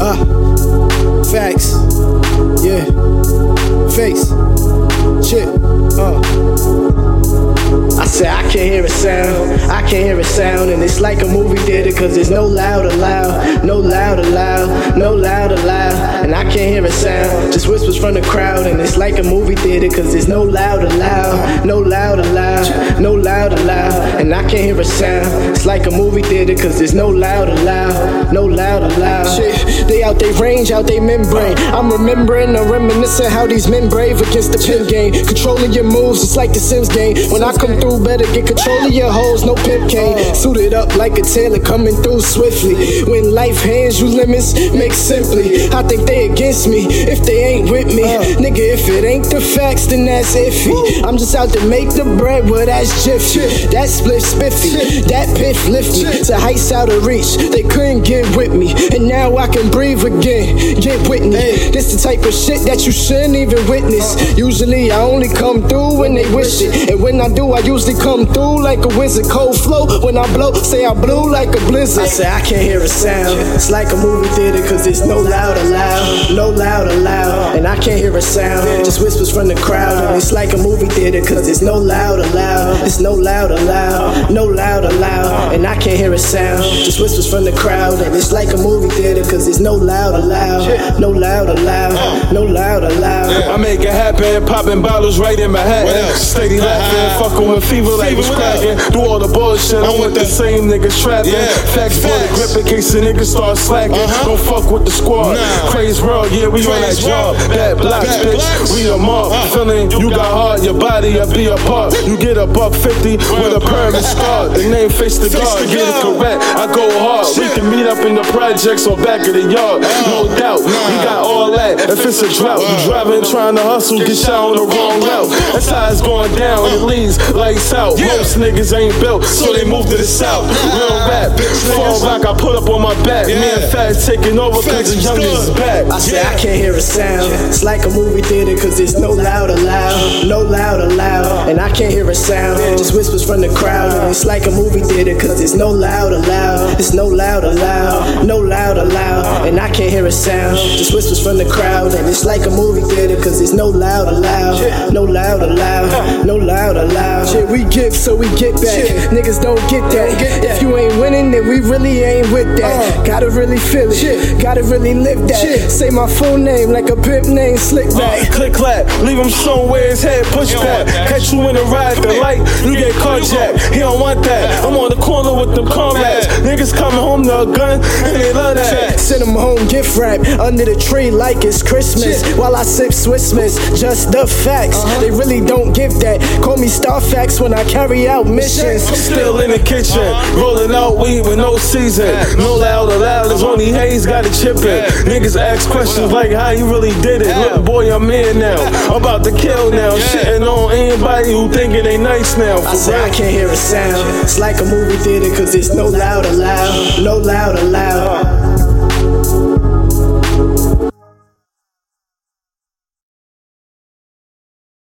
Uh, facts. Yeah. Face. Chip. Uh. I said I can't hear a sound, can't hear a sound, and it's like a movie theater, cause there's no loud loud, no loud loud, no loud loud, and I can't hear a sound, just whispers from the crowd, and it's like a movie theater, cause there's no loud loud, no loud loud, no loud loud, and I can't hear a sound, it's like a movie theater, cause there's no loud loud, no loud loud. Shit, they out they range, out they membrane, I'm remembering or reminiscing how these men brave against the pin game, controlling your moves, it's like the Sims game, when I come through, better get control of your hoes, no cane. Suited up like a tailor coming through swiftly. When life hands you limits, make simply. I think they against me if they ain't with me. Nigga, if it ain't the facts, then that's iffy. I'm just out to make the bread, well, that's jiffy. That split spiffy, that piff lift me to heights out of reach. They couldn't get with me, and now I can breathe again. Get with me. This the type of shit that you shouldn't even witness. Usually I only come through when they wish it, and when I do, I usually come through like a wizard. Cold flow when I blow, say I blew like a blizzard. I say I can't hear a sound. It's like a movie theater, cause it's no loud or loud, no loud or loud, and I can't hear a sound. Just whispers from the crowd, and it's like a movie theater, cause it's no loud or loud, it's no loud or loud, no loud or loud, and I can't hear a sound. Just whispers from the crowd, and it's like a movie theater, cause it's no loud or loud, no loud or loud, no loud or loud. I make it happen, popping bottles right in my hat. Steady laughing, fucking with fever like was cracking. Do all the bullshit, I'm with the same niggas trapping. Facts for the grip in case the niggas start slacking. Don't fuck with the squad. Crazy world, yeah, we on that job. Bad blocks, bitch, we a mob. Feeling you got hard, your body will be apart. You get a buck 50 with a permanent scar. The name FaceDaGod, get it correct. I go hard. We can meet up in the projects or back of the yard. No it's a drought, you driving trying to hustle, get shot on the wrong route. That's how it's going down. It leads lights out. Most niggas ain't built, so they move to the south. Real rap, fall back, I put up on my back. Me and Fat taking over cause the youngest is back. I say I can't hear a sound. It's like a movie theater cause it's no loud or loud, no loud or loud, and I can't hear a sound. Just whispers from the crowd. It's like a movie theater cause it's no loud or loud, it's no loud or loud, no loud or loud, and I can't hear a sound. Just whispers from the crowd. And it's like a movie theater cause it's no loud or loud, no loud or loud, no loud or loud. Shit, we give so we get back. Niggas don't get that. If you ain't winning, then we really ain't with that. Uh. Gotta really feel it, gotta really live that. Say my full name like a pimp name, slick uh, back. Click clap, leave him somewhere his head push back. Catch you in a ride, the light, you get carjacked. He don't want that. I'm on the corner with them comrades. Niggas coming home to a gun, and they love that. Send them home gift wrap under the tree like it's Christmas. While I sip Swiss Miss, just the facts. Uh-huh. They really don't give that. Call me Star Facts when I carry out missions. Still in the kitchen, uh-huh. rolling out weed with no season. No loud or loud, there's only haze, got a chip in. Niggas ask questions like how you really did it. Look, boy, I'm in now. I'm about to kill now. Shitting on anybody who thinking they nice now. I say I can't hear a sound. It's like a movie theater cause it's no loud no loud or loud.